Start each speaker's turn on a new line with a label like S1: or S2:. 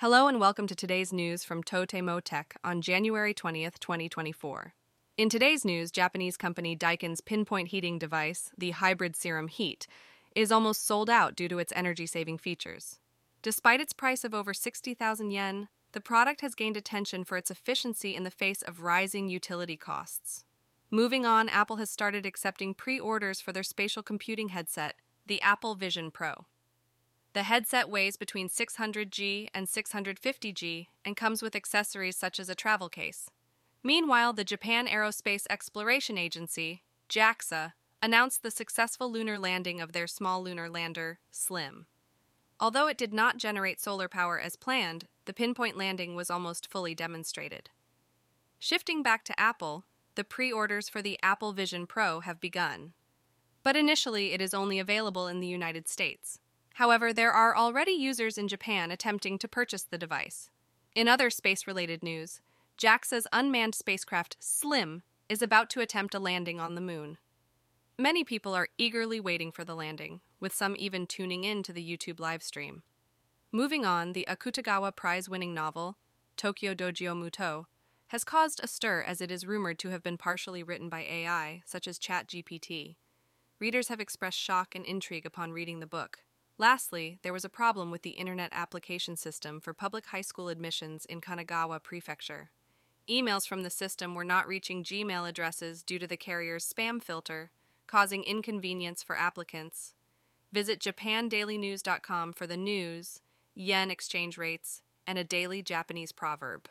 S1: Hello and welcome to today's news from TotemoTech on January 20th, 2024. In today's news, Japanese company Daikin's pinpoint heating device, the Hybrid Serum Heat, is almost sold out due to its energy saving features. Despite its price of over 60,000 yen, the product has gained attention for its efficiency in the face of rising utility costs. Moving on, Apple has started accepting pre orders for their spatial computing headset, the Apple Vision Pro. The headset weighs between 600G and 650G and comes with accessories such as a travel case. Meanwhile, the Japan Aerospace Exploration Agency, JAXA, announced the successful lunar landing of their small lunar lander, SLIM. Although it did not generate solar power as planned, the pinpoint landing was almost fully demonstrated. Shifting back to Apple, the pre orders for the Apple Vision Pro have begun. But initially, it is only available in the United States. However, there are already users in Japan attempting to purchase the device. In other space related news, JAXA's unmanned spacecraft SLIM is about to attempt a landing on the moon. Many people are eagerly waiting for the landing, with some even tuning in to the YouTube livestream. Moving on, the Akutagawa Prize winning novel, Tokyo Dojo Muto, has caused a stir as it is rumored to have been partially written by AI, such as ChatGPT. Readers have expressed shock and intrigue upon reading the book, Lastly, there was a problem with the Internet application system for public high school admissions in Kanagawa Prefecture. Emails from the system were not reaching Gmail addresses due to the carrier's spam filter, causing inconvenience for applicants. Visit japandailynews.com for the news, yen exchange rates, and a daily Japanese proverb.